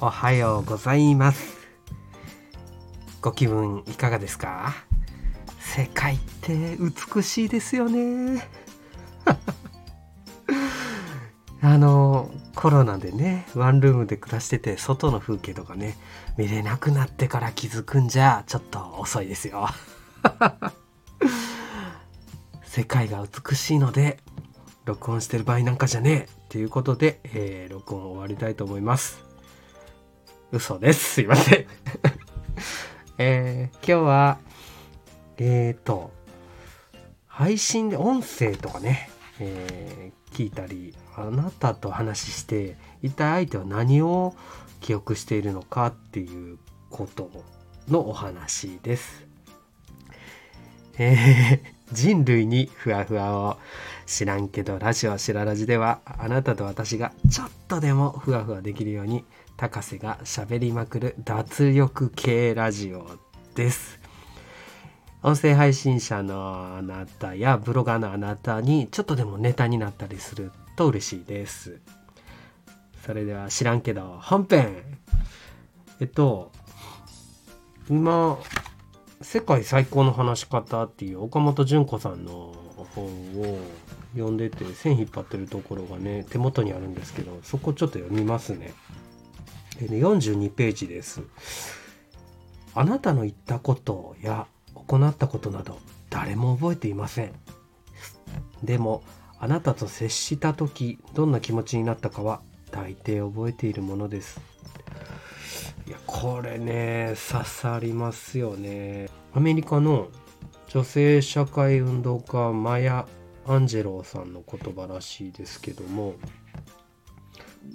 おはようございます。ご気分いかがですか？世界って美しいですよね。あのコロナでねワンルームで暮らしてて外の風景とかね見れなくなってから気づくんじゃちょっと遅いですよ。世界が美しいので録音してる場合なんかじゃねえ。っていうことで、えー、録音終わりたいと思います。嘘ですすいません えー、今日はえっ、ー、と配信で音声とかね、えー、聞いたりあなたと話して一体相手は何を記憶しているのかっていうことのお話です。えー、人類にふわふわを知らんけどラジオしららじではあなたと私がちょっとでもふわふわできるように高瀬がしゃべりまくる脱力系ラジオです。音声配信者のあなたやブロガーのあなたにちょっとでもネタになったりすると嬉しいです。それでは知らんけど本編えっと今世界最高の話し方っていう岡本純子さんの本を読んでて線引っ張ってるところがね手元にあるんですけどそこちょっと読みますね。で42ページです。あなたの言ったことや行ったことなど誰も覚えていません。でもあなたと接した時どんな気持ちになったかは大抵覚えているものです。やこれね刺さりますよね。アメリカの女性社会運動家マヤ・アンジェローさんの言葉らしいですけども。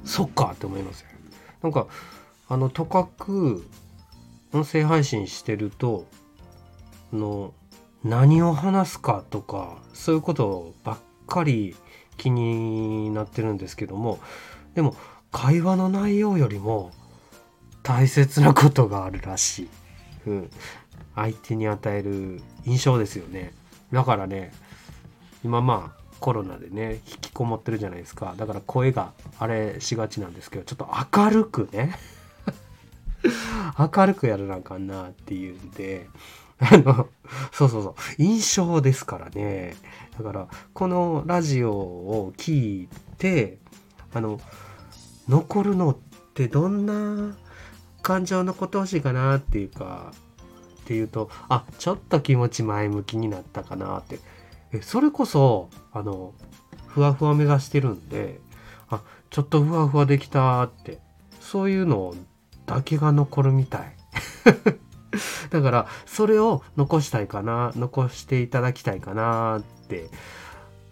そっかって思いますよ。なんかあのとかく音声配信してるとの何を話すかとかそういうことばっかり気になってるんですけども。でも会話の内容よりも大切なことがあるらしい。うん。相手に与える印象ですよね。だからね、今まあコロナでね、引きこもってるじゃないですか。だから声があれしがちなんですけど、ちょっと明るくね。明るくやらなあかんなっていうんで、あの、そうそうそう、印象ですからね。だから、このラジオを聞いて、あの、残るのってどんな感情のことほしいかなっていうかっていうとあちょっと気持ち前向きになったかなって。えそれこそあのふわふわ目指してるんであちょっとふわふわできたって。そういうのだけが残るみたい。だからそれを残したいかな残していただきたいかなって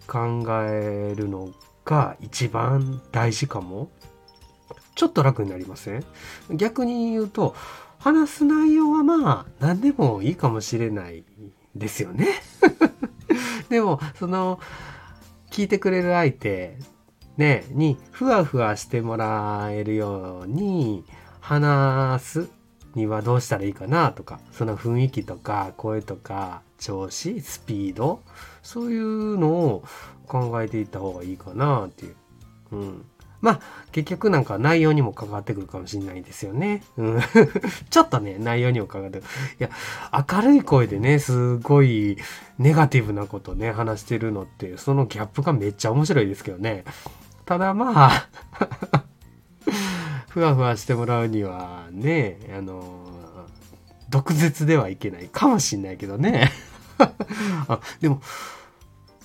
考えるのが一番大事かも。ちょっと楽になりません？逆に言うと、話す内容はまあ何でもいいかもしれないですよね。でも、その、聞いてくれる相手、ね、にふわふわしてもらえるように話すにはどうしたらいいかなとか、その雰囲気とか声とか調子、スピード、そういうのを考えていった方がいいかなっていう。うん。まあ、結局なんか内容にも関わってくるかもしれないですよね。うん、ちょっとね、内容にも関わってくる。いや、明るい声でね、すごいネガティブなことね、話してるのって、そのギャップがめっちゃ面白いですけどね。ただまあ ふわふわしてもらうにはね、あの毒舌ではいけないかもしんないけどね。あ、でも、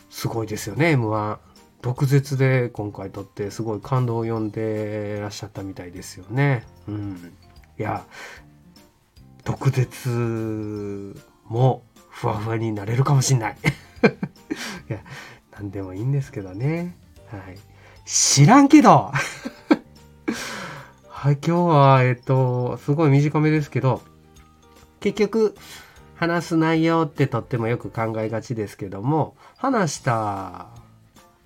すごいですよね、M1。毒舌で今回撮ってすごい感動を呼んでらっしゃったみたいですよね。うん。いや、毒舌もふわふわになれるかもしんない。いや、何でもいいんですけどね。はい。知らんけど はい、今日は、えっと、すごい短めですけど、結局、話す内容ってとってもよく考えがちですけども、話した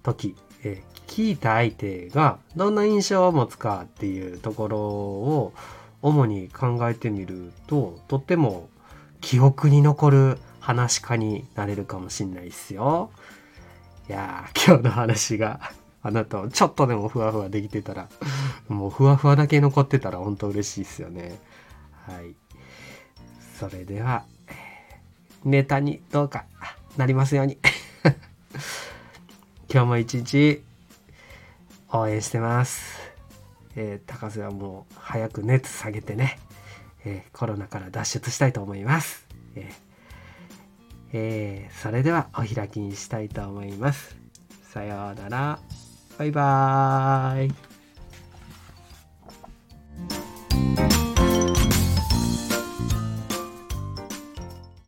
時、え、聞いた相手がどんな印象を持つかっていうところを主に考えてみるととっても記憶に残る話し家になれるかもしんないですよ。いやー今日の話があなたをちょっとでもふわふわできてたらもうふわふわだけ残ってたら本当嬉しいですよね。はい。それではネタにどうかなりますように。今日も一日応援してますえー、高瀬はもう早く熱下げてね、えー、コロナから脱出したいと思います。えーえー、それではお開きにしたいと思います。さようなら。バイバーイ。